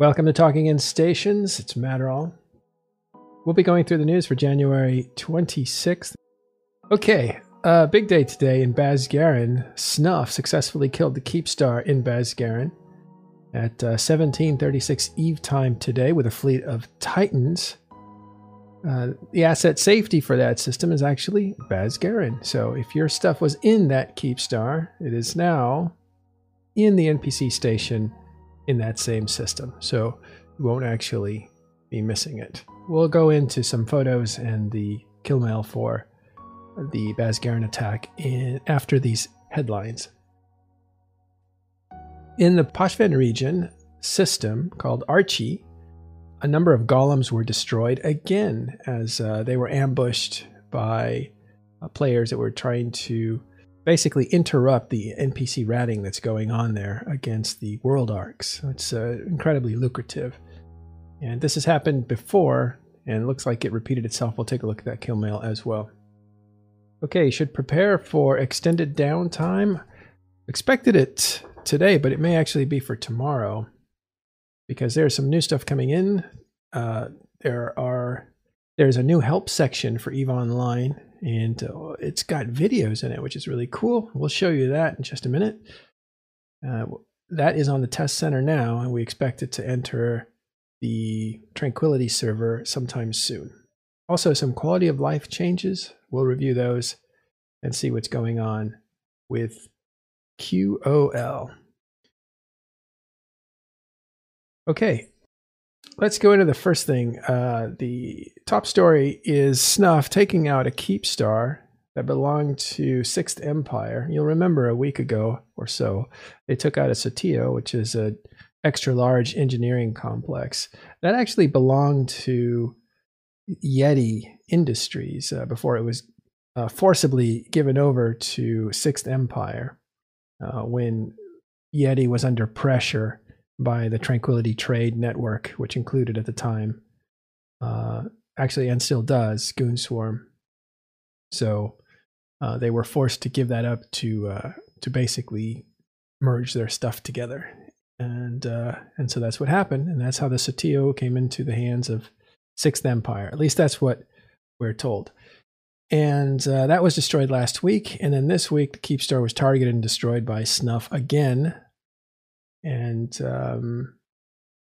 Welcome to Talking in Stations. It's Matterall. We'll be going through the news for January 26th. Okay, uh, big day today in Basgerin. Snuff successfully killed the Keepstar in Basgerin at uh, 1736 Eve time today with a fleet of Titans. Uh, the asset safety for that system is actually Basgerin. So if your stuff was in that Keepstar, it is now in the NPC station in that same system. So you won't actually be missing it. We'll go into some photos and the kill mail for the Basgerin attack in, after these headlines. In the Pochven region system called Archee, a number of golems were destroyed again as uh, they were ambushed by uh, players that were trying to basically interrupt the NPC ratting that's going on there against the World Arks. It's uh, incredibly lucrative. And this has happened before, and looks like it repeated itself. We'll take a look at that kill mail as well. Okay, should prepare for extended downtime. Expected it today, but it may actually be for tomorrow because there's some new stuff coming in. Uh, there are there's a new help section for EVE Online and uh, it's got videos in it, which is really cool. We'll show you that in just a minute. Uh, that is on the test center now, and we expect it to enter the Tranquility server sometime soon. Also, some quality of life changes. We'll review those and see what's going on with QOL. Okay, Let's go into the first thing. Uh, the top story is Snuff taking out a keep star that belonged to Sixth Empire. You'll remember a week ago or so, they took out a Sotiyo, which is a extra large engineering complex that actually belonged to Yeti Industries uh, before it was uh, forcibly given over to Sixth Empire uh, when Yeti was under pressure by the Tranquility Trade Network, which included at the time, uh, actually, and still does, Goon Swarm. So uh, they were forced to give that up to uh, to basically merge their stuff together, and uh, and so that's what happened, and that's how the Sotiyo came into the hands of Sixth Empire. At least that's what we're told. And uh, that was destroyed last week. And then this week, the Keepstar was targeted and destroyed by Snuff again and um,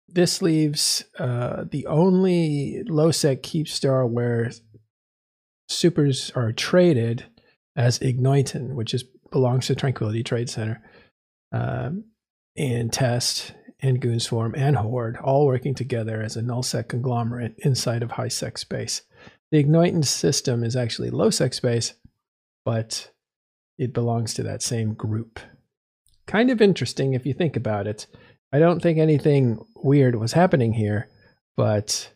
this leaves uh, the only low sec keepstar where supers are traded as Ignoitton, which is belongs to Tranquility Trade Center, um, and Test and Goonswarm and Horde, all working together as a null sec conglomerate inside of high sec space. The Ignoitton system is actually low sec space, but it belongs to that same group kind of interesting if you think about it. I don't think anything weird was happening here, but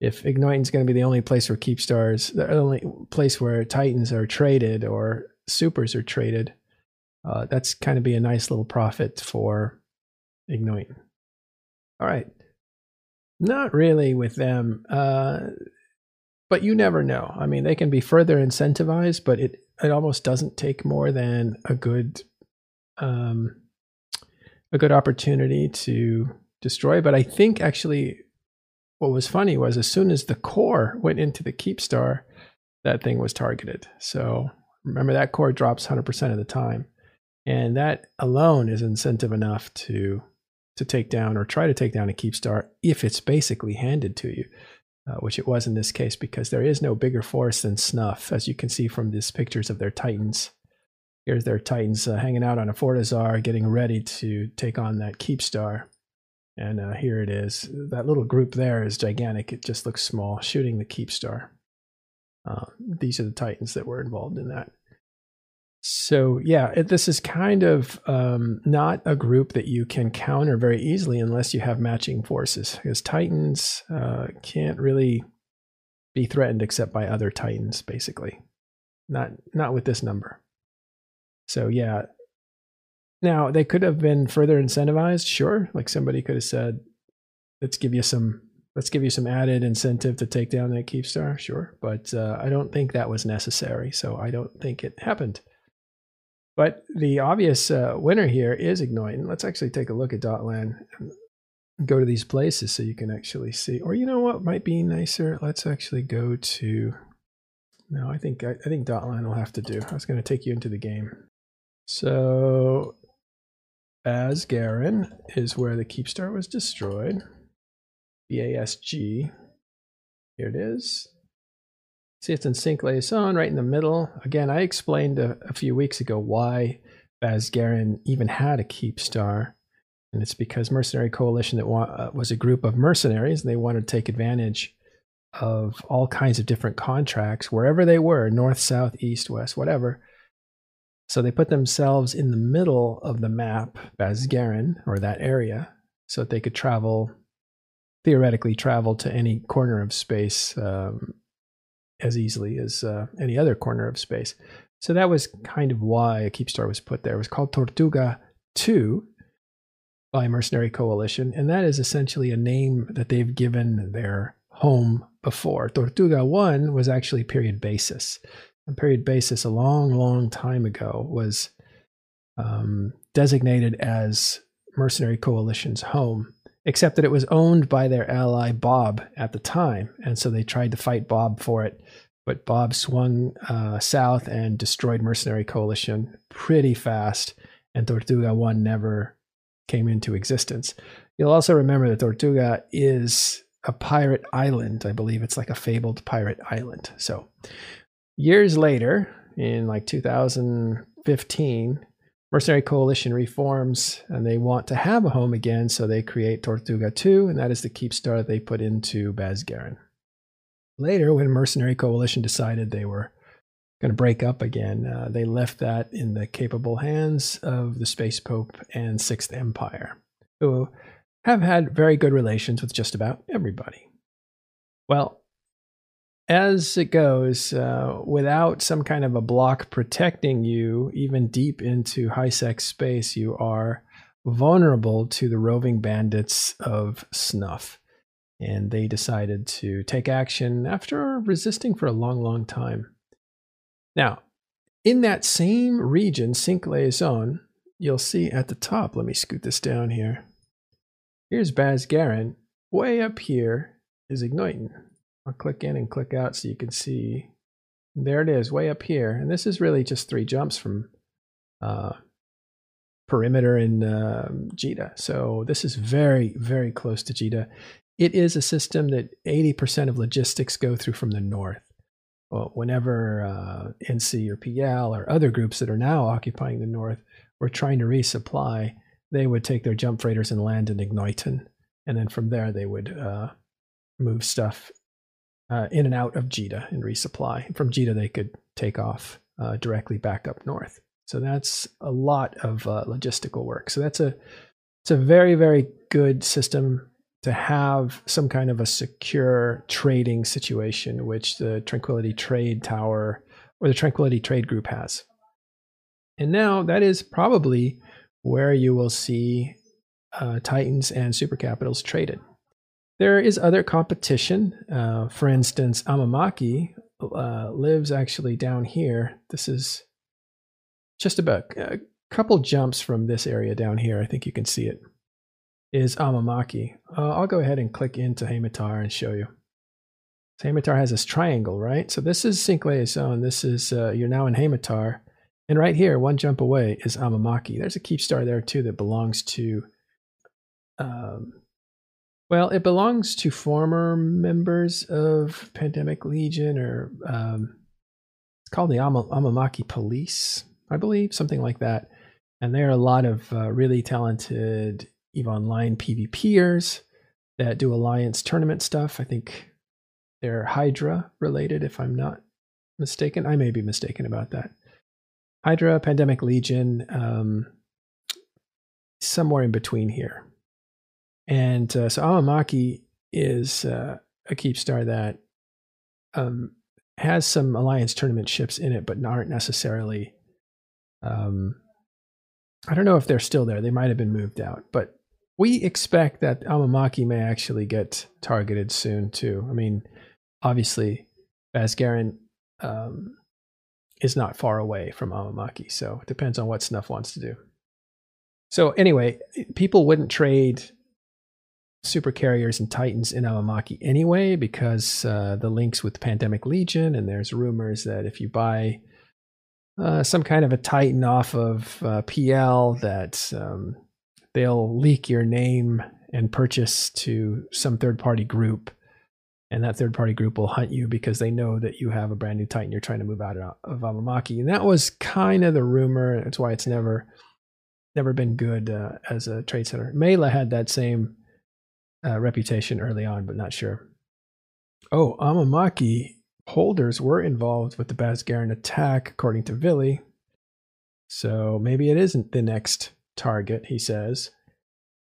if Ignoitton's going to be the only place where keep stars, the only place where Titans are traded or Supers are traded, uh, that's kind of be a nice little profit for Ignoitton. All right. Not really with them, uh, but you never know. I mean, they can be further incentivized, but it, it almost doesn't take more than a good um, a good opportunity to destroy. But I think actually what was funny was as soon as the core went into the keep star, that thing was targeted. So remember that core drops 100% of the time. And that alone is incentive enough to to take down or try to take down a keep star if it's basically handed to you, uh, which it was in this case because there is no bigger force than Snuff, as you can see from these pictures of their Titans. Here's their Titans uh, hanging out on a Fortizar, getting ready to take on that Keepstar. And uh, here it is. That little group there is gigantic. It just looks small, shooting the Keepstar. Uh, these are the Titans that were involved in that. So yeah, it, this is kind of um, not a group that you can counter very easily unless you have matching forces, because Titans uh, can't really be threatened except by other Titans, basically. Not not with this number. So yeah. Now they could have been further incentivized, sure. Like somebody could have said, "Let's give you some, let's give you some added incentive to take down that Keepstar," sure. But uh, I don't think that was necessary, so I don't think it happened. But the obvious uh, winner here is Ignoitton. Let's actually take a look at Dotlan. go to these places so you can actually see. Or you know what might be nicer? Let's actually go to. No, I think I, I think Dotlan will have to do. I was going to take you into the game. So, Basgerin is where the Keep Keepstar was destroyed. BASG. Here it is. See, it's in Sinq Laison, right in the middle. Again, I explained a, a few weeks ago why Basgerin even had a Keepstar. And it's because Mercenary Coalition that wa- uh, was a group of mercenaries, and they wanted to take advantage of all kinds of different contracts wherever they were north, south, east, west, whatever. So they put themselves in the middle of the map, Basgerin, or that area, so that they could travel, theoretically, travel to any corner of space um, as easily as uh, any other corner of space. So that was kind of why a Keepstar was put there. It was called Tortuga 2 by Mercenary Coalition, and that is essentially a name that they've given their home before. Tortuga 1 was actually period basis. Period basis, a long, long time ago, was um, designated as Mercenary Coalition's home, except that it was owned by their ally Bob at the time. And so they tried to fight Bob for it. But Bob swung uh, south and destroyed Mercenary Coalition pretty fast, and Tortuga 1 never came into existence. You'll also remember that Tortuga is a pirate island. I believe it's like a fabled pirate island. So years later, in like 2015, Mercenary Coalition reforms and they want to have a home again, so they create Tortuga 2, and that is the Keepstar they put into Basgerin. Later, when Mercenary Coalition decided they were going to break up again, uh, they left that in the capable hands of the Space Pope and Sixth Empire, who have had very good relations with just about everybody. Well, as it goes, uh, without some kind of a block protecting you, even deep into high sec space, you are vulnerable to the roving bandits of snuff. And they decided to take action after resisting for a long, long time. Now, in that same region, Sinq Laison, you'll see at the top, let me scoot this down here. Here's Basgerin. Way up here is Ignoitton. I'll click in and click out so you can see. There it is, way up here. And this is really just three jumps from uh, perimeter in uh, Jita. So this is very, very close to Jita. It is a system that 80% of logistics go through from the north. Well, whenever uh, NC or PL or other groups that are now occupying the north were trying to resupply, they would take their jump freighters and land in Ignoitton. And then from there, they would uh, move stuff uh, in and out of Jita and resupply. From Jita, they could take off uh, directly back up north. So that's a lot of uh, logistical work. So that's a it's a very very good system to have some kind of a secure trading situation, which the Tranquility Trade Tower or the Tranquility Trade Group has. And now that is probably where you will see uh, Titans and super capitals traded. There is other competition. Uh, for instance, Amamake uh, lives actually down here. This is just about a couple jumps from this area down here. I think you can see it. Is Amamake. Uh, I'll go ahead and click into Heimatar and show you. So has this triangle, right? So this is Sinq Laison. This is, uh, you're now in Heimatar. And right here, one jump away is Amamake. There's a keep star there too that belongs to um, well, it belongs to former members of Pandemic Legion, or um, it's called the Am- Amamake Police, I believe, something like that. And there are a lot of uh, really talented EVE Online PvPers that do Alliance tournament stuff. I think they're Hydra related, if I'm not mistaken. I may be mistaken about that. Hydra, Pandemic Legion, um, somewhere in between here. And uh, so Amamake is uh, a Keepstar that um, has some Alliance tournament ships in it, but aren't necessarily. Um, I don't know if they're still there. They might have been moved out, but we expect that Amamake may actually get targeted soon too. I mean, obviously, Basgerin um, is not far away from Amamake, so it depends on what Snuff wants to do. So anyway, people wouldn't trade super carriers and titans in Amamake anyway because uh, the links with Pandemic Legion, and there's rumors that if you buy uh, some kind of a titan off of uh, PL, that um, they'll leak your name and purchase to some third party group. And that third party group will hunt you because they know that you have a brand new Titan you're trying to move out of Amamake. And that was kind of the rumor. That's why it's never never been good uh, as a trade center. Mela had that same uh, reputation early on, but not sure. Oh, Amamake holders were involved with the Basgerin attack, according to Vili. So maybe it isn't the next target, he says.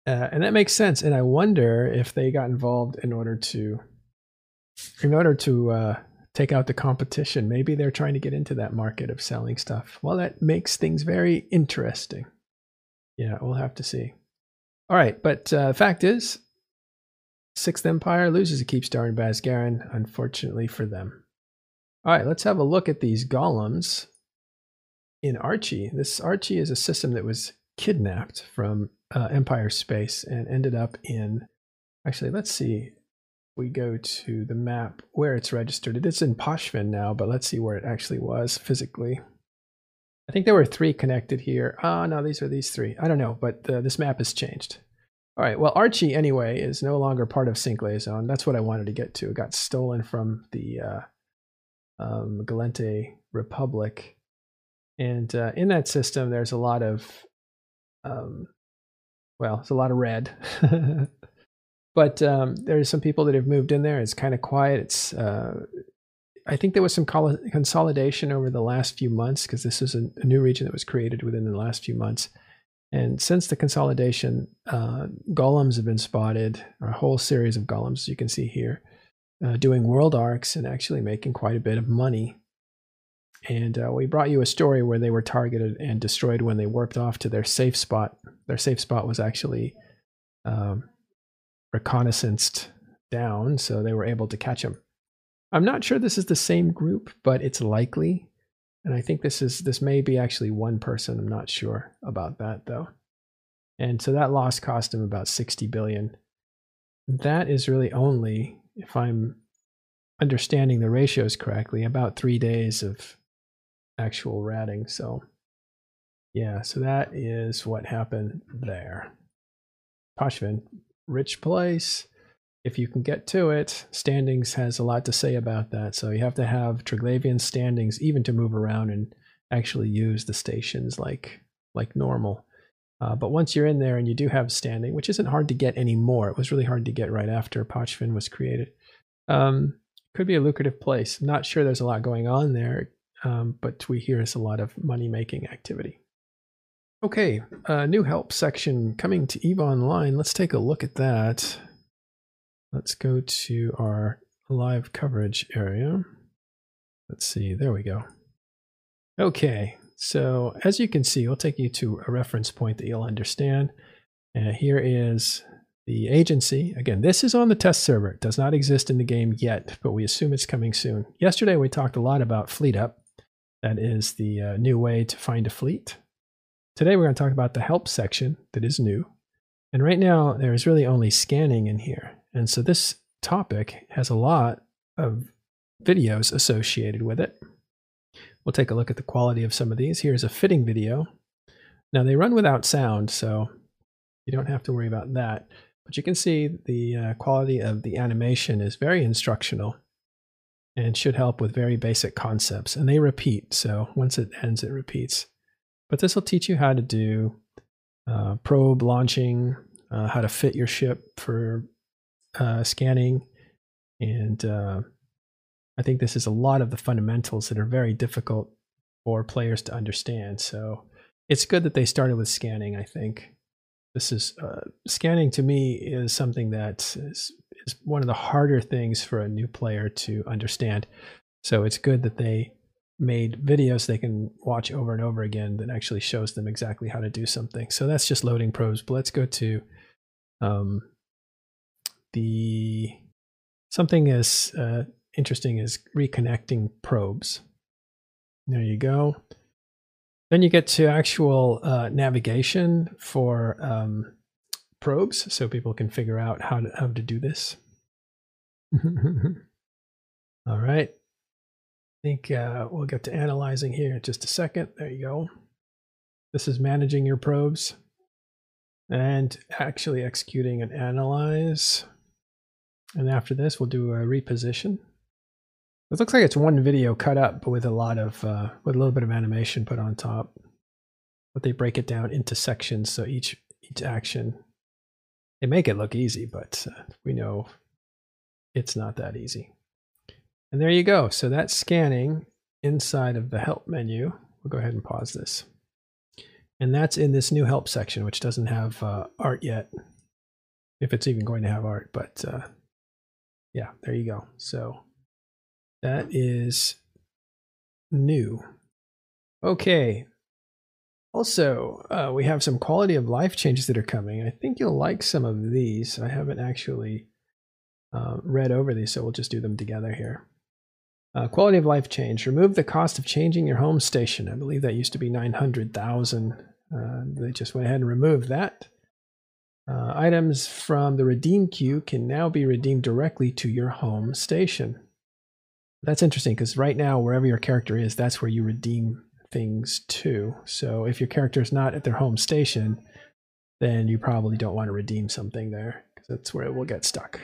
Uh, and that makes sense. And I wonder if they got involved in order to, in order to uh, take out the competition. Maybe they're trying to get into that market of selling stuff. Well, that makes things very interesting. Yeah, we'll have to see. All right, but uh, fact is, Sixth Empire loses a keep star in Basgerin, unfortunately for them. All right, let's have a look at these golems in Archee. This Archee is a system that was kidnapped from uh, Empire space and ended up in. Actually, let's see. We go to the map where it's registered. It is in Pochven now, but let's see where it actually was physically. I think there were three connected here. Oh, no, these are these three. I don't know, but uh, this map has changed. All right, well, Archee, anyway, is no longer part of Sinq Laison. That's what I wanted to get to. It got stolen from the uh, um, Gallente Republic. And uh, in that system, there's a lot of, um, well, it's a lot of red. but um, there's some people that have moved in there. It's kind of quiet. It's uh, I think there was some consolidation over the last few months because this is a, a, new region that was created within the last few months. And since the consolidation, uh, golems have been spotted, a whole series of golems, you can see here, uh, doing World Arks and actually making quite a bit of money. And uh, we brought you a story where they were targeted and destroyed when they warped off to their safe spot. Their safe spot was actually um, down, so they were able to catch them. I'm not sure this is the same group, but it's likely. And I think this is this may be actually one person. I'm not sure about that though. And so that loss cost him about 60 billion. That is really only, if I'm understanding the ratios correctly, about three days of actual ratting. So yeah, so that is what happened there. Pochven, rich place if you can get to it, Standings has a lot to say about that. So you have to have Triglavian standings even to move around and actually use the stations like like normal. Uh, but once you're in there and you do have standing, which isn't hard to get anymore, it was really hard to get right after Pochven was created. Um, could be a lucrative place. Not sure there's a lot going on there, um, but we hear it's a lot of money making activity. Okay, uh, new help section coming to EVE Online. Let's take a look at that. Let's go to our live coverage area. Let's see, there we go. Okay, so as you can see, we'll take you to a reference point that you'll understand. And here is the agency. Again, this is on the test server. It does not exist in the game yet, but we assume it's coming soon. Yesterday, we talked a lot about Fleet Up. That is the uh, new way to find a fleet. Today, we're going to talk about the help section that is new. And right now, there is really only scanning in here. And so this topic has a lot of videos associated with it. We'll take a look at the quality of some of these. Here's a fitting video. Now they run without sound, so you don't have to worry about that. But you can see the uh, quality of the animation is very instructional and should help with very basic concepts. And they repeat, so once it ends, it repeats. But this will teach you how to do uh, probe launching, uh, how to fit your ship for uh, scanning. And uh, I think this is a lot of the fundamentals that are very difficult for players to understand. So it's good that they started with scanning, I think. This is uh, scanning to me is something that is, is one of the harder things for a new player to understand. So it's good that they made videos they can watch over and over again that actually shows them exactly how to do something. So that's just loading probes. But let's go to um, the something as uh, interesting as reconnecting probes. There you go. Then you get to actual uh, navigation for um, probes so people can figure out how to, how to do this. All right. I think uh, we'll get to analyzing here in just a second. There you go. This is managing your probes and actually executing an analyze. And after this, we'll do a reposition. It looks like it's one video cut up, but with a lot of, uh, with a little bit of animation put on top. But they break it down into sections, so each each action, they make it look easy, but uh, we know it's not that easy. And there you go. So that's scanning inside of the help menu. We'll go ahead and pause this. And that's in this new help section, which doesn't have uh, art yet, if it's even going to have art. But uh, yeah, there you go. So that is new. Okay. Also, uh, we have some quality of life changes that are coming. I think you'll like some of these. I haven't actually uh, read over these, so we'll just do them together here. Uh, quality of life change. Remove the cost of changing your home station. I believe that used to be 900,000. Uh, they just went ahead and removed that. Uh, items from the redeem queue can now be redeemed directly to your home station. That's interesting because right now, wherever your character is, that's where you redeem things to. So if your character is not at their home station, then you probably don't want to redeem something there because that's where it will get stuck.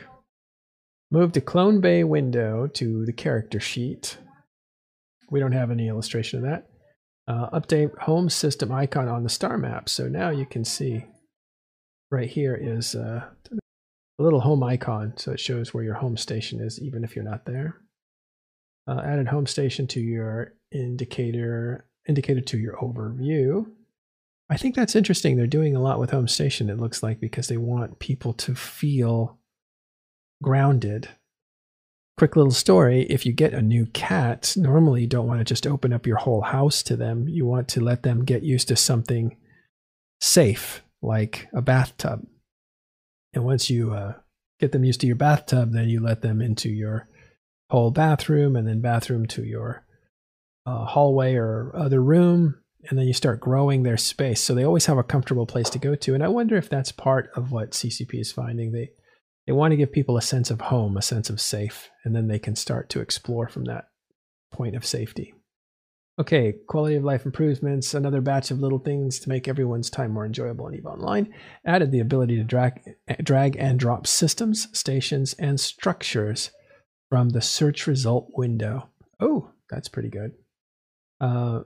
Move the Clone Bay window to the character sheet. We don't have any illustration of that. Uh, update home system icon on the star map. So now you can see right here is uh, a little home icon. So it shows where your home station is, even if you're not there. Uh, added home station to your indicator, indicator to your overview. I think that's interesting. They're doing a lot with home station, it looks like, because they want people to feel grounded. Quick little story if you get a new cat, normally you don't want to just open up your whole house to them. You want to let them get used to something safe, like a bathtub. And once you uh, get them used to your bathtub, then you let them into your whole bathroom and then bathroom to your uh, hallway or other room. And then you start growing their space. So they always have a comfortable place to go to. And I wonder if that's part of what CCP is finding. They they want to give people a sense of home, a sense of safe, and then they can start to explore from that point of safety. Okay, quality of life improvements, another batch of little things to make everyone's time more enjoyable on EVE Online. Added the ability to drag, drag and drop systems, stations, and structures from the search result window. Oh, that's pretty good. Uh,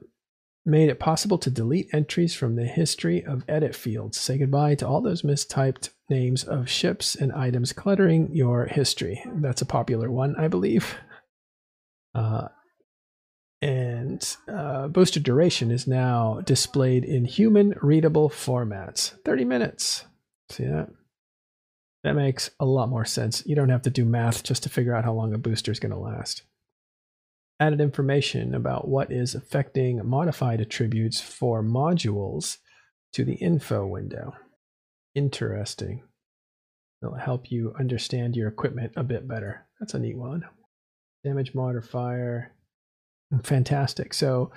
made it possible to delete entries from the history of edit fields. Say goodbye to all those mistyped names of ships and items cluttering your history. That's a popular one, I believe. Uh, and uh, booster duration is now displayed in human readable formats 30 minutes. See that? That makes a lot more sense. You don't have to do math just to figure out how long a booster is going to last added information about what is affecting modified attributes for modules to the info window. Interesting. It'll help you understand your equipment a bit better. That's a neat one. Damage modifier. Fantastic. So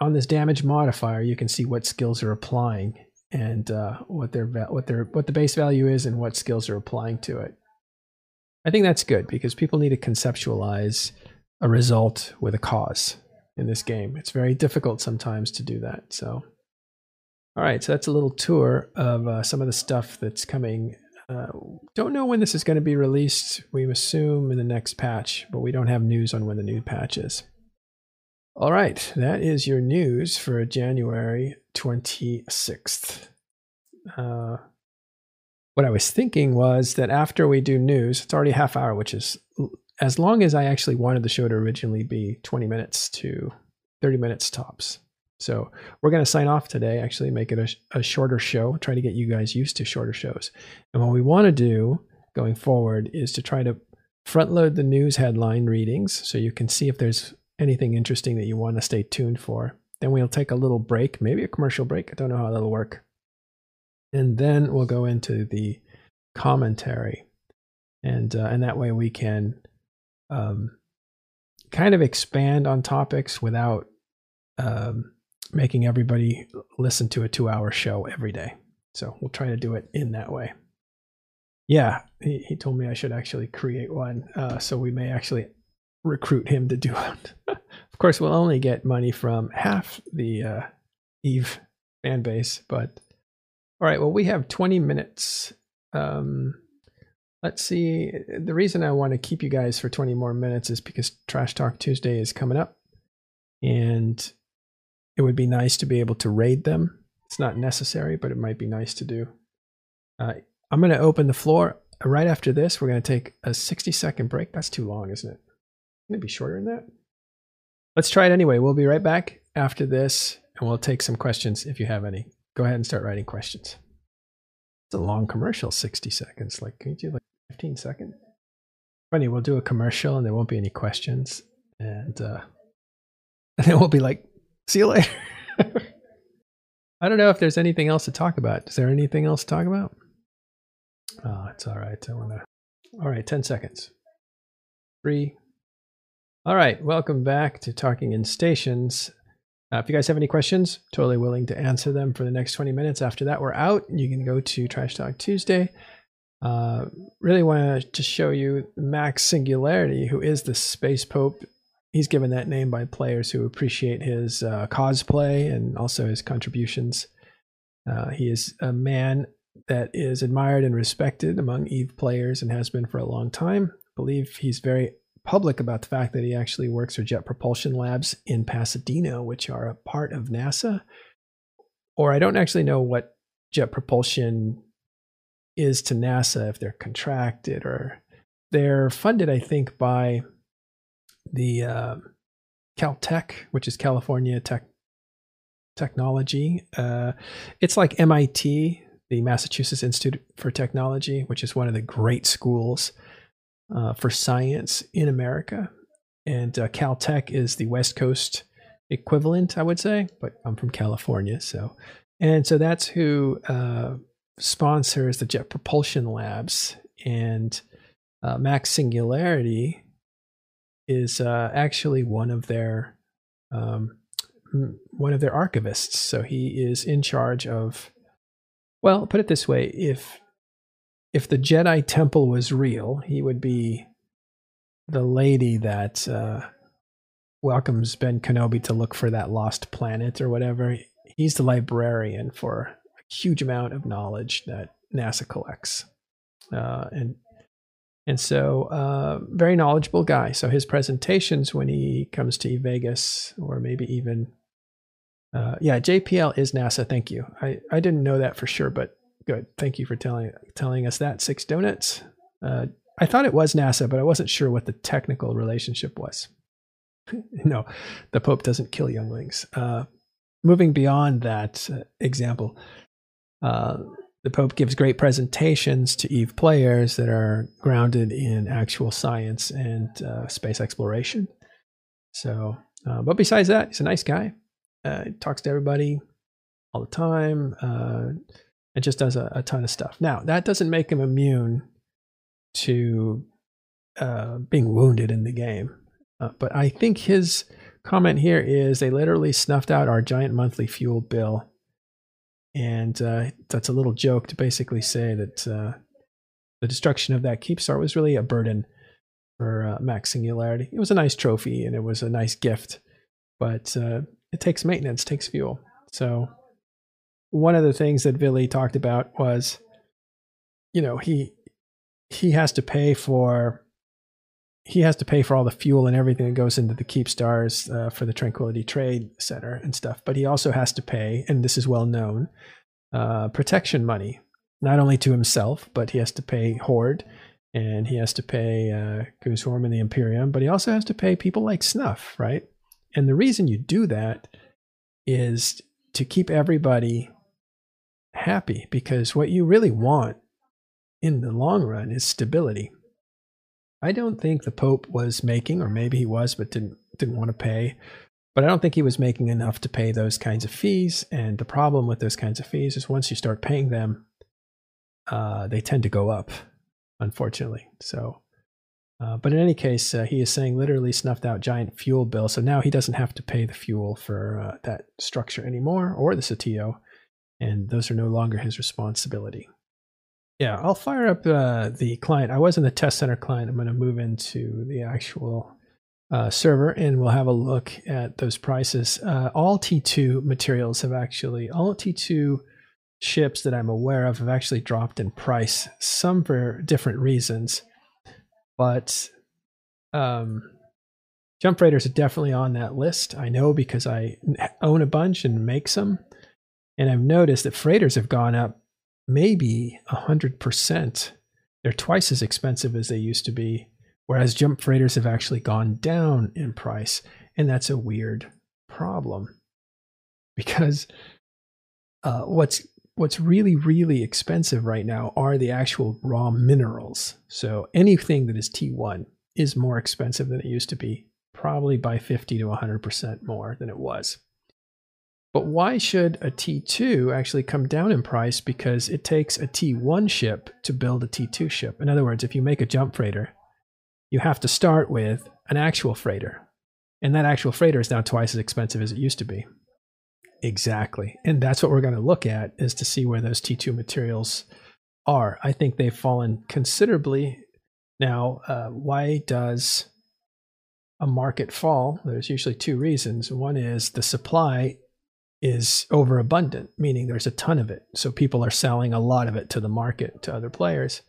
on this damage modifier, you can see what skills are applying and uh, what their what their what the base value is and what skills are applying to it. I think that's good because people need to conceptualize a result with a cause in this game. It's very difficult sometimes to do that. So, all right, so that's a little tour of uh, some of the stuff that's coming. Uh, don't know when this is going to be released. We assume in the next patch, but we don't have news on when the new patch is. All right, that is your news for January 26th. Uh, what I was thinking was that after we do news, it's already half hour, which is as long as I actually wanted the show to originally be 20 minutes to 30 minutes tops. So we're going to sign off today, actually make it a, a, shorter show, try to get you guys used to shorter shows. And what we want to do going forward is to try to front load the news headline readings so you can see if there's anything interesting that you want to stay tuned for. Then we'll take a little break, maybe a commercial break. I don't know how that'll work. And then we'll go into the commentary. And, uh, and that way we can um, kind of expand on topics without um, making everybody listen to a two hour show every day. So we'll try to do it in that way. Yeah, he, he told me I should actually create one. Uh, so we may actually recruit him to do it. of course, we'll only get money from half the uh, Eve fan base, but all right. Well, we have 20 minutes. Um, let's see. The reason I want to keep you guys for 20 more minutes is because Trash Talk Tuesday is coming up, and it would be nice to be able to raid them. It's not necessary, but it might be nice to do. Uh, I'm going to open the floor right after this. We're going to take a 60 second break. That's too long, isn't it? Can it be shorter than that? Let's try it anyway. We'll be right back after this and we'll take some questions if you have any. Go ahead and start writing questions. It's a long commercial, 60 seconds. Like, can you do like 15 seconds? Funny, we'll do a commercial and there won't be any questions. And, uh, and then we'll be like, see you later. I don't know if there's anything else to talk about. Is there anything else to talk about? Oh, it's all right. I wanna. All right, ten seconds. Three. All right, welcome back to Talking in Stations. Uh, if you guys have any questions, totally willing to answer them for the next 20 minutes. After that, we're out. You can go to Trash Talk Tuesday. Uh, really want to show you Max Singularity, who is the Space Pope. He's given that name by players who appreciate his uh, cosplay and also his contributions. Uh, he is a man that is admired and respected among Eve players and has been for a long time. I believe he's very public about the fact that he actually works for Jet Propulsion Labs in Pasadena, which are a part of NASA. Or I don't actually know what Jet Propulsion is to NASA if they're contracted or they're funded, I think, by the uh, Caltech, which is California Tech Technology. Uh, it's like MIT the Massachusetts Institute for Technology, which is one of the great schools uh, for science in America. And uh, Caltech is the West Coast equivalent, I would say, but I'm from California. So, and so that's who uh, sponsors the Jet Propulsion Labs. And uh, Max Singularity is uh, actually one of their um, one of their archivists. So he is in charge of well, put it this way: if if the Jedi Temple was real, he would be the lady that uh, welcomes Ben Kenobi to look for that lost planet or whatever. He's the librarian for a huge amount of knowledge that NASA collects, uh, and and so uh, very knowledgeable guy. So his presentations when he comes to Vegas, or maybe even uh, yeah, JPL is NASA. Thank you. I, I didn't know that for sure, but good. Thank you for telling telling us that. Six donuts. Uh, I thought it was NASA, but I wasn't sure what the technical relationship was. no, the Pope doesn't kill younglings. Uh, moving beyond that uh, example, uh, the Pope gives great presentations to Eve players that are grounded in actual science and uh, space exploration. So, but besides that, he's a nice guy uh, talks to everybody all the time. Uh, it just does a, a, ton of stuff. Now, that doesn't make him immune to uh, being wounded in the game. Uh, but I think his comment here is they literally snuffed out our giant monthly fuel bill. And uh, that's a little joke to basically say that uh, the destruction of that keep star was really a burden for Max Singularity. It was a nice trophy and it was a nice gift. But it takes maintenance, takes fuel. So one of the things that Billy talked about was, you know, he he has to pay for he has to pay for all the fuel and everything that goes into the keep stars uh, for the Tranquility Trade Center and stuff. But he also has to pay, and this is well known, uh, protection money, not only to himself, but he has to pay Horde and he has to pay uh, and the Imperium, but he also has to pay people like Snuff, right? And the reason you do that is to keep everybody happy because what you really want in the long run is stability. I don't think the Pope was making, or maybe he was, but didn't didn't want to pay. But I don't think he was making enough to pay those kinds of fees. And the problem with those kinds of fees is once you start paying them, uh, they tend to go up, unfortunately. So uh, but in any case, uh, he is saying literally snuffed out giant fuel bill. So now he doesn't have to pay the fuel for uh, that structure anymore or the CTO. And those are no longer his responsibility. Yeah, I'll fire up uh, the client. I was in the test center client. I'm going to move into the actual uh, server and we'll have a look at those prices. Uh, all T2 materials have actually, all T2 ships that I'm aware of have actually dropped in price, some for different reasons. But um, jump freighters are definitely on that list. I know because I own a bunch and make some. And I've noticed that freighters have gone up maybe 100%. They're twice as expensive as they used to be whereas jump freighters have actually gone down in price. And that's a weird problem because uh, what's what's really really expensive right now are the actual raw minerals. So anything that is T1 is more expensive than it used to be, probably by 50 to 100% more than it was. But why should a T2 actually come down in price? Because it takes a T1 ship to build a T2 ship. In other words, if you make a jump freighter, you have to start with an actual freighter. And that actual freighter is now twice as expensive as it used to be. Exactly. And that's what we're going to look at is to see where those T2 materials are. I think they've fallen considerably. Now, uh, why does a market fall? There's usually two reasons. One is the supply is overabundant, meaning there's a ton of it. So people are selling a lot of it to the market, to other players.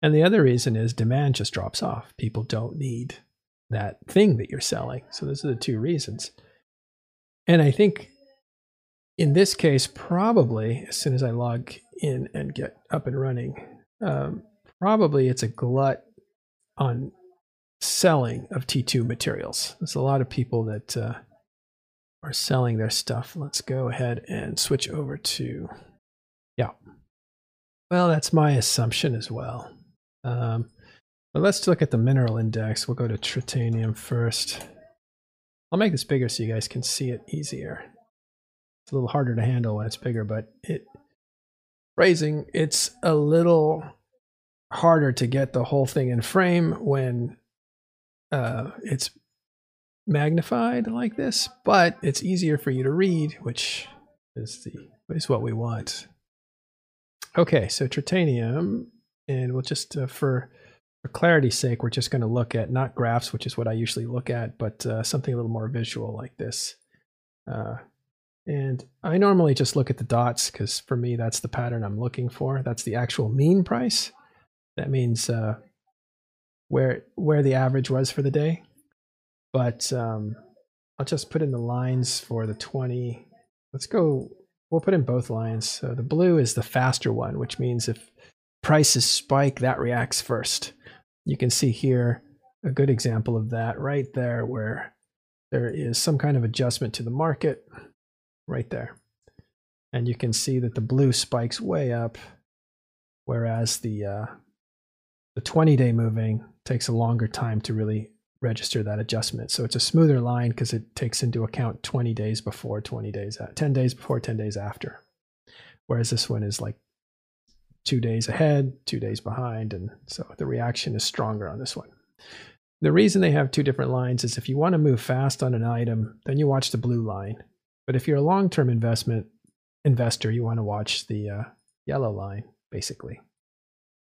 And the other reason is demand just drops off. People don't need that thing that you're selling. So those are the two reasons. And I think in this case, probably as soon as I log in and get up and running, um, probably it's a glut on selling of T2 materials. There's a lot of people that uh, are selling their stuff. Let's go ahead and switch over to, yeah. Well, that's my assumption as well. Um, but let's look at the mineral index. We'll go to tritanium first. I'll make this bigger so you guys can see it easier. It's a little harder to handle when it's bigger, but it raising, it's a little harder to get the whole thing in frame when uh, it's magnified like this, but it's easier for you to read, which is the is what we want. Okay, so tritanium and we'll just uh, for for clarity's sake, we're just going to look at not graphs, which is what I usually look at, but uh, something a little more visual like this. Uh, and I normally just look at the dots because for me, that's the pattern I'm looking for. That's the actual mean price. That means uh, where where the average was for the day. But um, I'll just put in the lines for the 20. Let's go. We'll put in both lines. So the blue is the faster one, which means if prices spike, that reacts first. You can see here a good example of that right there where there is some kind of adjustment to the market right there. And you can see that the blue spikes way up, whereas the uh, the 20 day moving takes a longer time to really register that adjustment. So it's a smoother line because it takes into account 20 days before, 20 days, 10 days before, 10 days after. Whereas this one is like two days ahead, two days behind. And so the reaction is stronger on this one. The reason they have two different lines is if you want to move fast on an item, then you watch the blue line. But if you're a long-term investment investor, you want to watch the uh, yellow line, basically.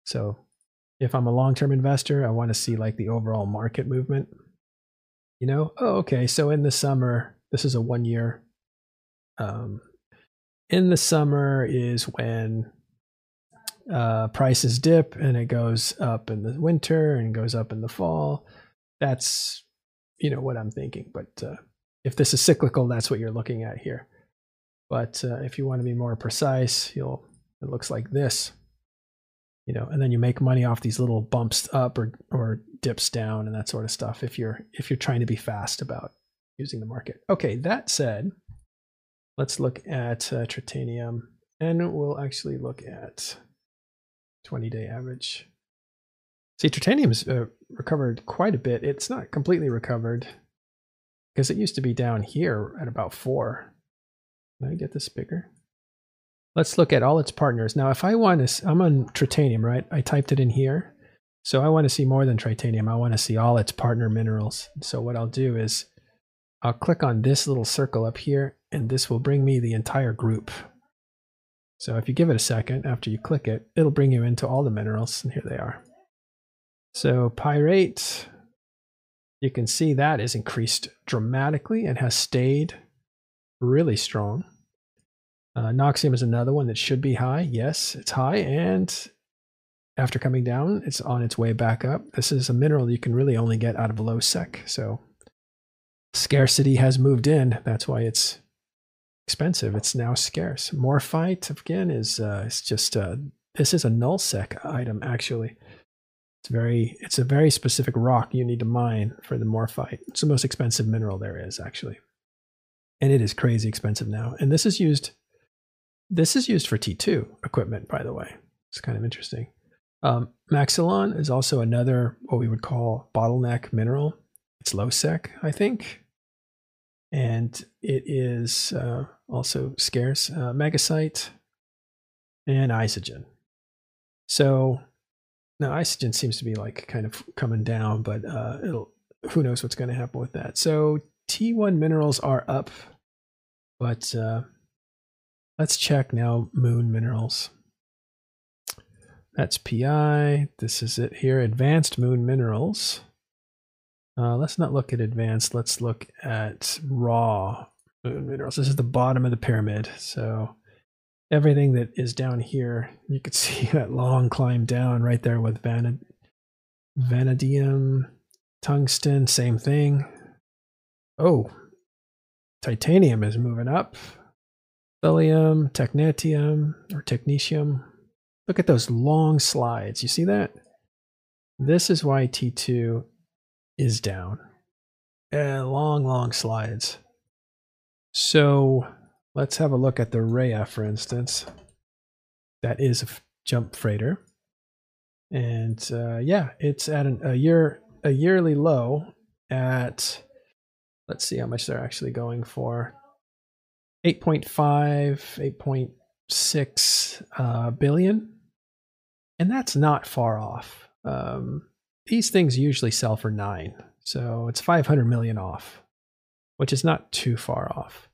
So if I'm a long-term investor, I want to see like the overall market movement. You know, oh, okay, so in the summer, this is a one-year. Um, in the summer is when uh, prices dip and it goes up in the winter and goes up in the fall. That's you know what I'm thinking. But uh, if this is cyclical, that's what you're looking at here. But uh, if you want to be more precise, you'll it looks like this. You know, and then you make money off these little bumps up or or dips down and that sort of stuff. If you're if you're trying to be fast about using the market. Okay, that said, let's look at uh, tritanium, and we'll actually look at 20 day average. See, tritanium's uh, recovered quite a bit. It's not completely recovered because it used to be down here at about four. Let me get this bigger. Let's look at all its partners. Now, if I want to, I'm on tritanium, right? I typed it in here. So I want to see more than tritanium. I want to see all its partner minerals. So what I'll do is I'll click on this little circle up here, and this will bring me the entire group. So if you give it a second after you click it, it'll bring you into all the minerals, and here they are. So pyerite, you can see that is increased dramatically and has stayed really strong. Uh, Nocxium is another one that should be high. Yes, it's high. And after coming down, it's on its way back up. This is a mineral you can really only get out of low sec. So scarcity has moved in. That's why it's expensive. It's now scarce. Morphite, again, is uh, it's just, uh, this is a null sec item, actually. It's very, it's a very specific rock you need to mine for the morphite. It's the most expensive mineral there is, actually. And it is crazy expensive now. And this is used, this is used for T2 equipment, by the way. It's kind of interesting. Um, Mexallon is also another, what we would call bottleneck mineral. It's low sec, I think. And it is uh, also scarce. Uh, Megacyte and Isogen. So now, Isogen seems to be like kind of coming down, but uh, it'll who knows what's going to happen with that. So T1 minerals are up, but uh, let's check now moon minerals. That's PI. This is it here, advanced moon minerals. Uh, let's not look at advanced. Let's look at raw moon minerals. This is the bottom of the pyramid. So everything that is down here. You could see that long climb down right there with vanad vanadium, tungsten, same thing. Oh, titanium is moving up. Thulium, technetium, or technetium. Look at those long slides. You see that? This is why T2 is down. Uh, long, long slides. So Let's have a look at the Rhea, for instance. That is a jump freighter. And uh, yeah, it's at an, a year a yearly low at let's see how much they're actually going for 8.5 8.6 uh, billion and that's not far off um, these things usually sell for nine so it's 500 million off which is not too far off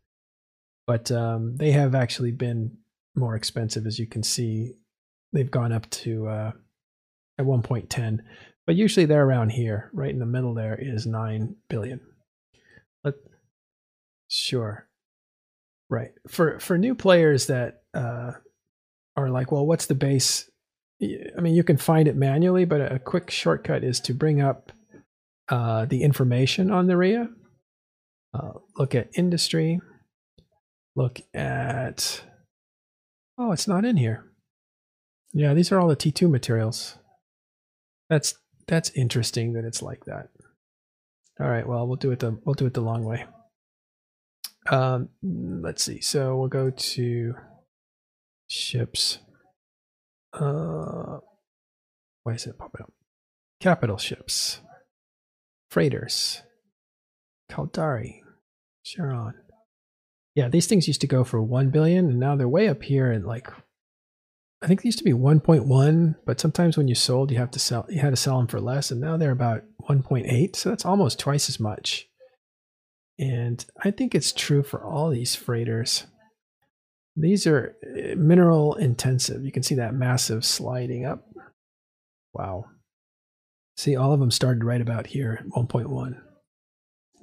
but um, they have actually been more expensive, as you can see. They've gone up to uh, at 1.10, but usually they're around here. Right in the middle there is 9 billion. Let, sure. Right. For for new players that uh, are like, well, what's the base? I mean, you can find it manually, but a quick shortcut is to bring up uh, the information on the Rhea. Uh, look at industry look at, oh, it's not in here. Yeah, these are all the T2 materials. That's that's interesting that it's like that. All right, well, we'll do it the we'll do it the long way. Um, let's see. So we'll go to ships. Uh, why is it popping up? Capital ships, freighters, Caldari, Charon. Yeah, these things used to go for 1 billion and now they're way up here and like I think they used to be 1.1, but sometimes when you sold you have to sell you had to sell them for less and now they're about 1.8, so that's almost twice as much. And I think it's true for all these freighters. These are eh, mineral intensive. You can see that massive sliding up. Wow. See, all of them started right about here at 1.1.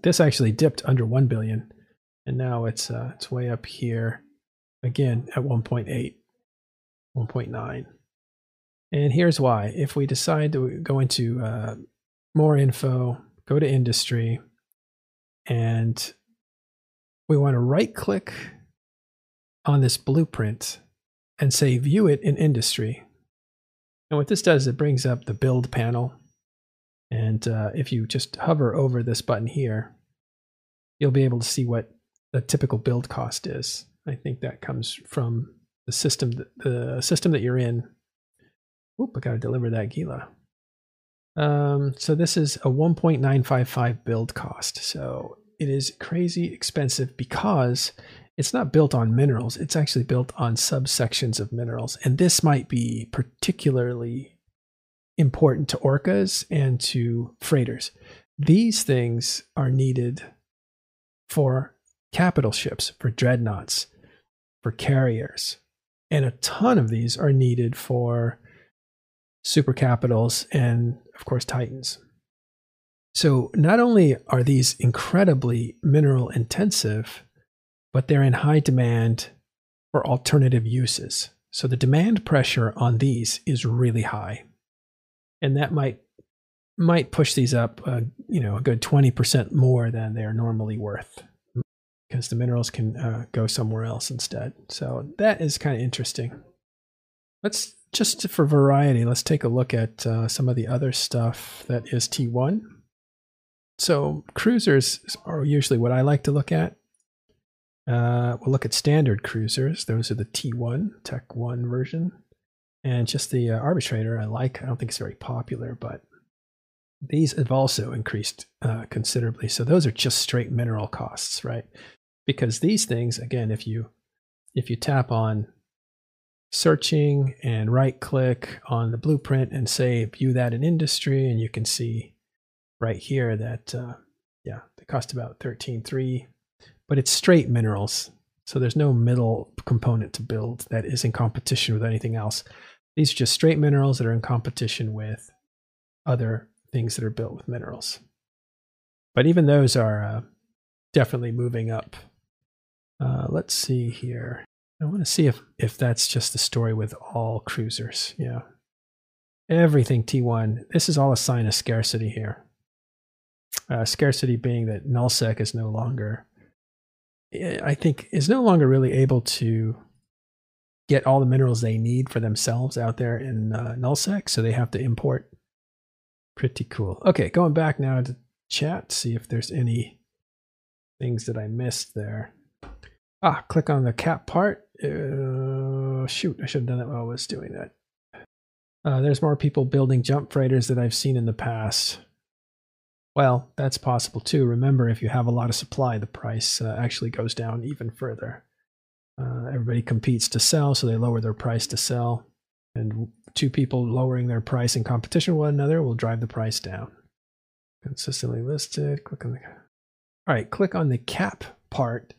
This actually dipped under 1 billion and now it's uh, it's way up here again at 1.8 1.9 and here's why if we decide to go into uh, more info go to industry and we want to right click on this blueprint and say view it in industry and what this does it brings up the build panel and uh, if you just hover over this button here you'll be able to see what the typical build cost is. I think that comes from the system that, the system that you're in. Oop, I got to deliver that Gila. Um, so this is a 1.955 build cost. So it is crazy expensive because it's not built on minerals. It's actually built on subsections of minerals. And this might be particularly important to orcas and to freighters. These things are needed for capital ships, for dreadnoughts, for carriers, And a ton of these are needed for super capitals and, of course, titans. So not only are these incredibly mineral intensive, but they're in high demand for alternative uses. So the demand pressure on these is really high. And that might might push these up, uh, you know, a good 20% more than they're normally worth because the minerals can uh, go somewhere else instead. So that is kind of interesting. Let's just for variety, let's take a look at uh, some of the other stuff that is T1. So cruisers are usually what I like to look at. Uh, we'll look at standard cruisers. Those are the T1, Tech 1 version. And just the uh, arbitrator I like. I don't think it's very popular, but these have also increased uh, considerably. So those are just straight mineral costs, right? Because these things, again, if you if you tap on searching and right click on the blueprint and say view that in industry, and you can see right here that uh, yeah, they cost about 13.3, but it's straight minerals. So there's no middle component to build that is in competition with anything else. These are just straight minerals that are in competition with other things that are built with minerals. But even those are uh, definitely moving up. Uh, let's see here. I want to see if, if that's just the story with all cruisers. Yeah. Everything T1. This is all a sign of scarcity here. Uh, scarcity being that nullsec is no longer, eh, I think, is no longer really able to get all the minerals they need for themselves out there in uh, nullsec, so they have to import. Pretty cool. Okay, going back now to chat, see if there's any things that I missed there. Ah, click on the cap part. Uh, shoot, I should have done that while I was doing that. Uh, there's more people building jump freighters that I've seen in the past. Well, that's possible too. Remember, if you have a lot of supply, the price uh, actually goes down even further. Uh, everybody competes to sell, so they lower their price to sell. And two people lowering their price in competition with one another will drive the price down. Consistently listed. Click on the. All right, click on the cap part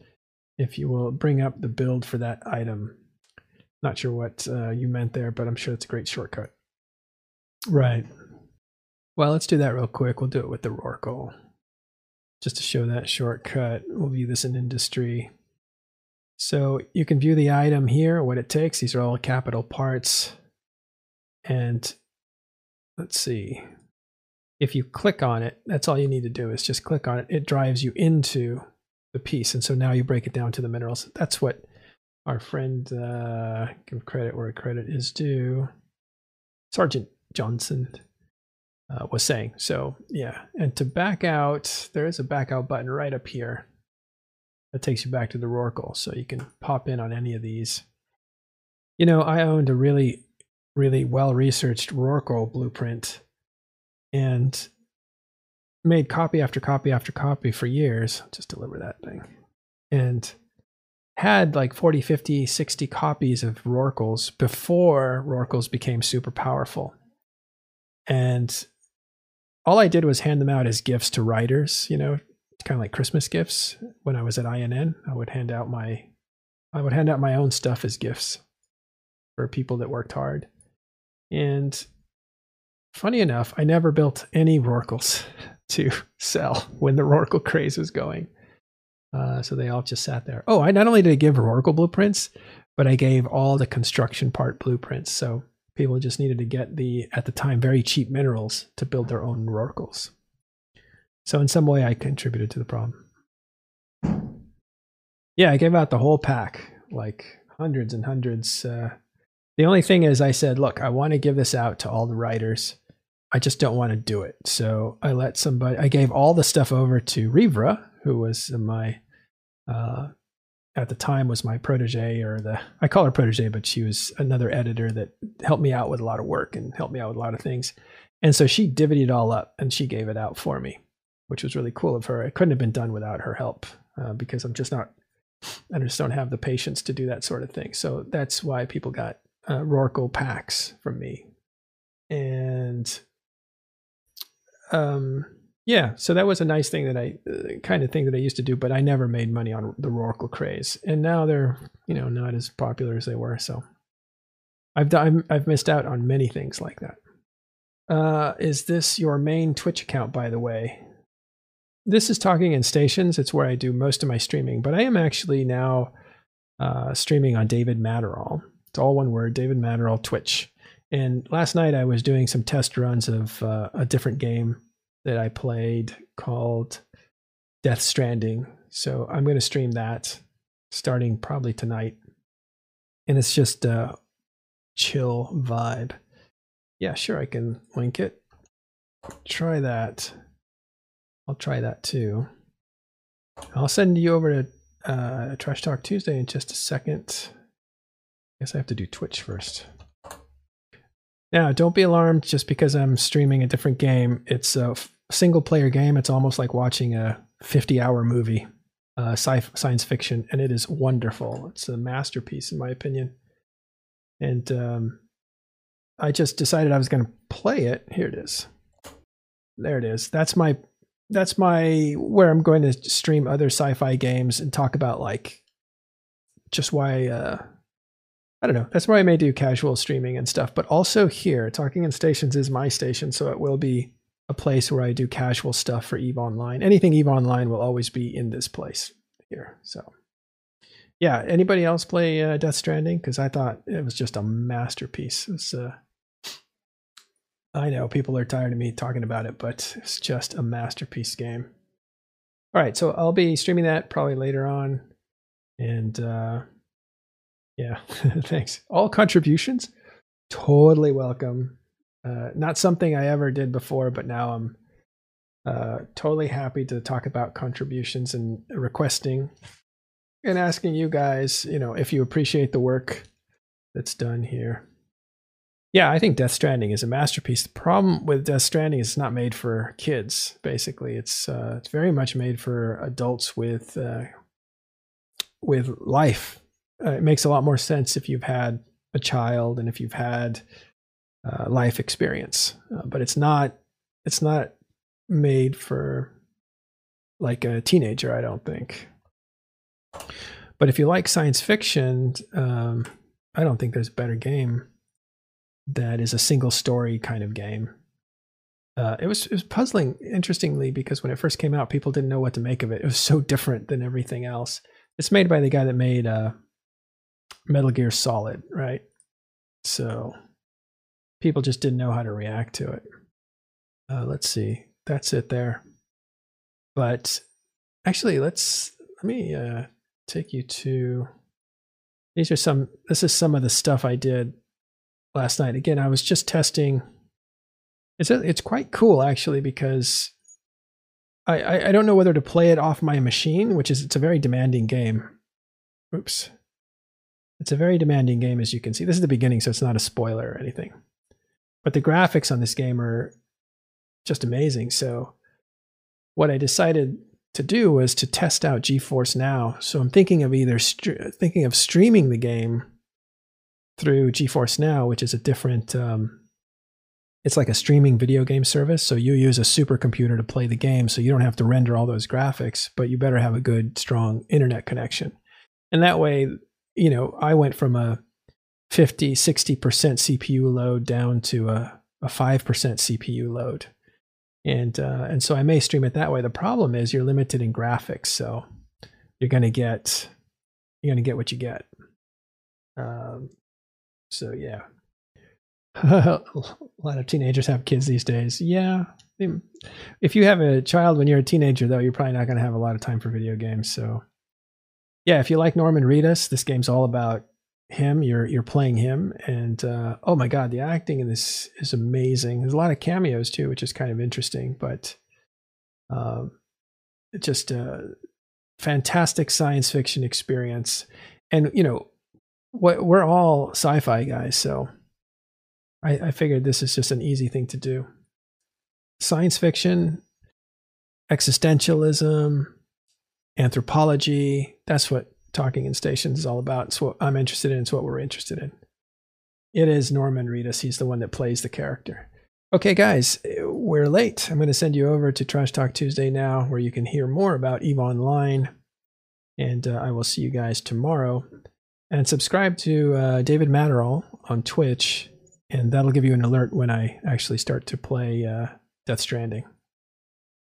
if you will bring up the build for that item. Not sure what uh, you meant there, but I'm sure it's a great shortcut. Right. Well, let's do that real quick. We'll do it with the Rorqual. Just to show that shortcut, we'll view this in industry. So you can view the item here, what it takes. These are all capital parts. And let's see. If you click on it, that's all you need to do is just click on it. It drives you into the piece. And so now you break it down to the minerals. That's what our friend, uh, give credit where credit is due, Sergeant Johnson uh, was saying. So yeah, and to back out, there is a back out button right up here that takes you back to the Rorqual. So you can pop in on any of these. You know, I owned a really, really well-researched Rorqual blueprint and made copy after copy after copy for years. Just deliver that thing. And had like 40, 50, 60 copies of Rorquals before Rorquals became super powerful. And all I did was hand them out as gifts to writers, you know, kind of like Christmas gifts. When I was at INN, I would hand out my I would hand out my own stuff as gifts for people that worked hard. And funny enough, I never built any Rorquals to sell when the Rorqual craze was going. Uh, so they all just sat there. Oh, I not only did I give Rorqual blueprints, but I gave all the construction part blueprints. So People just needed to get the, at the time, very cheap minerals to build their own Rorquals. So in some way, I contributed to the problem. Yeah, I gave out the whole pack, like hundreds and hundreds. Uh, the only thing is, I said, look, I want to give this out to all the writers. I just don't want to do it. So I let somebody, I gave all the stuff over to Rivra, who was my uh, at the time was my protege or the I call her protege, but she was another editor that helped me out with a lot of work and helped me out with a lot of things. And so she divvied it all up and she gave it out for me, which was really cool of her. It couldn't have been done without her help uh, because I'm just not, I just don't have the patience to do that sort of thing. So that's why people got uh, Rorqual packs from me. And um, yeah, so that was a nice thing that I uh, kind of thing that I used to do, but I never made money on the Rorqual craze, and now they're you know not as popular as they were. So I've done. I've missed out on many things like that. Uh, is this your main Twitch account, by the way? This is Talking in Stations. It's where I do most of my streaming, but I am actually now uh, streaming on David Matterall. It's all one word, David Matterall Twitch. And last night I was doing some test runs of uh, a different game that I played called Death Stranding. So I'm going to stream that starting probably tonight. And it's just a chill vibe. Yeah, sure, I can link it. Try that. I'll try that too. I'll send you over to uh, Trash Talk Tuesday in just a second. I Guess I have to do Twitch first. Now, don't be alarmed just because I'm streaming a different game. It's a single player game. It's almost like watching a 50 hour movie, uh, sci- science fiction, and it is wonderful. It's a masterpiece, in my opinion. And um, I just decided I was going to play it. Here it is. There it is. That's my that's my where I'm going to stream other sci-fi games and talk about like just why uh I don't know. That's why I may do casual streaming and stuff, but also here, Talking in Stations is my station, so it will be a place where I do casual stuff for Eve Online. Anything Eve Online will always be in this place here. So, yeah. Anybody else play uh, Death Stranding? Because I thought it was just a masterpiece. It's, uh, I know people are tired of me talking about it, but it's just a masterpiece game. All right, so I'll be streaming that probably later on, and uh, yeah, thanks. All contributions totally welcome. Uh, not something I ever did before, but now I'm uh, totally happy to talk about contributions and requesting and asking you guys, you know, if you appreciate the work that's done here. Yeah, I think Death Stranding is a masterpiece. The problem with Death Stranding is it's not made for kids. Basically, it's uh, it's very much made for adults with uh, with life. Uh, it makes a lot more sense if you've had a child and if you've had uh, life experience, uh, but it's not it's not made for like a teenager. I don't think. But if you like science fiction, um, I don't think there's a better game that is a single story kind of game. Uh, it was it was puzzling, interestingly, because when it first came out, people didn't know what to make of it. It was so different than everything else. It's made by the guy that made uh, Metal Gear Solid, right? So people just didn't know how to react to it. Uh, let's see, that's it there. But actually, let's let me uh, take you to. These are some. This is some of the stuff I did last night. Again, I was just testing. It's a, it's quite cool actually because I, I, I don't know whether to play it off my machine, which is it's a very demanding game. Oops. It's a very demanding game, as you can see. This is the beginning, so it's not a spoiler or anything. But the graphics on this game are just amazing. So, what I decided to do was to test out GeForce Now. So I'm thinking of either thinking of streaming the game through GeForce Now, which is a different, um, it's like a streaming video game service. So you use a supercomputer to play the game. So you don't have to render all those graphics, but you better have a good, strong internet connection. And that way, you know, I went from a 50, 60% CPU load down to a, a 5% CPU load. And, uh, and so I may stream it that way. The problem is you're limited in graphics. So you're going to get, you're going to get what you get. Um, so yeah. a lot of teenagers have kids these days. Yeah. If you have a child when you're a teenager, though, you're probably not going to have a lot of time for video games. So, yeah, if you like Norman Reedus, this game's all about him. You're you're playing him, and uh, oh my god, the acting in this is amazing. There's a lot of cameos too, which is kind of interesting. But um, just a fantastic science fiction experience, and you know we're all sci-fi guys, so I, I figured this is just an easy thing to do. Science fiction, existentialism, anthropology. That's what Talking in Stations is all about. It's what I'm interested in. It's what we're interested in. It is Norman Reedus. He's the one that plays the character. Okay, guys, we're late. I'm going to send you over to Trash Talk Tuesday now, where you can hear more about EVE Online. And uh, I will see you guys tomorrow. And subscribe to uh, David Matterall on Twitch, and that'll give you an alert when I actually start to play uh, Death Stranding.